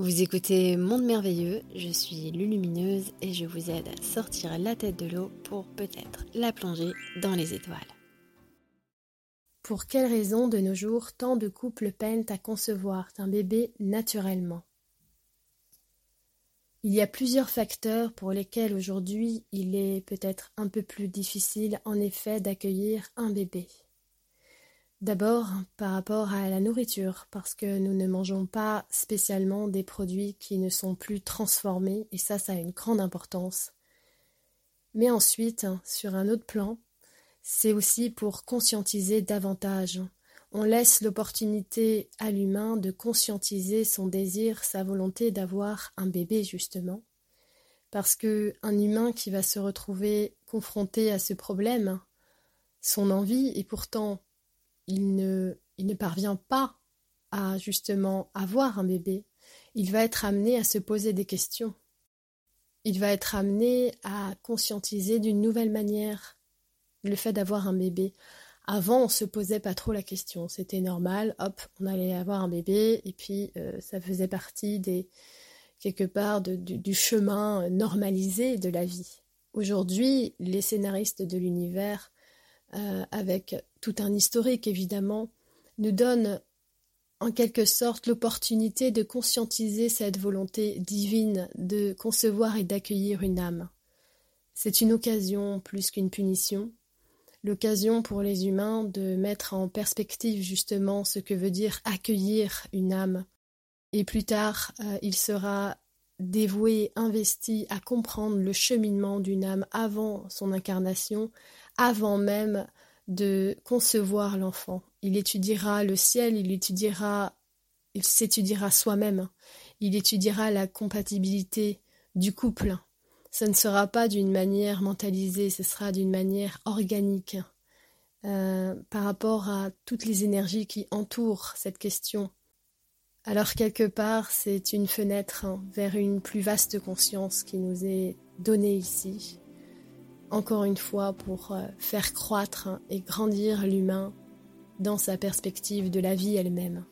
Vous écoutez Monde Merveilleux, je suis Lulumineuse et je vous aide à sortir la tête de l'eau pour peut-être la plonger dans les étoiles. Pour quelles raisons de nos jours tant de couples peinent à concevoir un bébé naturellement? Il y a plusieurs facteurs pour lesquels aujourd'hui il est peut-être un peu plus difficile en effet d'accueillir un bébé. D'abord, par rapport à la nourriture, parce que nous ne mangeons pas spécialement des produits qui ne sont plus transformés, et ça, ça a une grande importance. Mais ensuite, sur un autre plan, c'est aussi pour conscientiser davantage. On laisse l'opportunité à l'humain de conscientiser son désir, sa volonté d'avoir un bébé, justement. Parce que un humain qui va se retrouver confronté à ce problème, son envie, et pourtant il ne, parvient pas à justement avoir un bébé, il va être amené à se poser des questions. Il va être amené à conscientiser d'une nouvelle manière le fait d'avoir un bébé. Avant, on se posait pas trop la question, c'était normal, hop, on allait avoir un bébé et puis euh, ça faisait partie des quelque part du, chemin normalisé de la vie. Aujourd'hui, les scénaristes de l'univers euh, avec tout un historique évidemment, nous donne en quelque sorte l'opportunité de conscientiser cette volonté divine de concevoir et d'accueillir une âme. C'est une occasion plus qu'une punition, l'occasion pour les humains de mettre en perspective justement ce que veut dire accueillir une âme. Et plus tard, euh, il sera dévoué, investi à comprendre le cheminement d'une âme avant son incarnation, avant même de concevoir l'enfant. Il étudiera le ciel, il étudiera, il s'étudiera soi-même, il étudiera la compatibilité du couple. Ce ne sera pas d'une manière mentalisée, ce sera d'une manière organique euh, par rapport à toutes les énergies qui entourent cette question. Alors quelque part, c'est une fenêtre vers une plus vaste conscience qui nous est donnée ici encore une fois pour euh, faire croître et grandir l'humain dans sa perspective de la vie elle-même.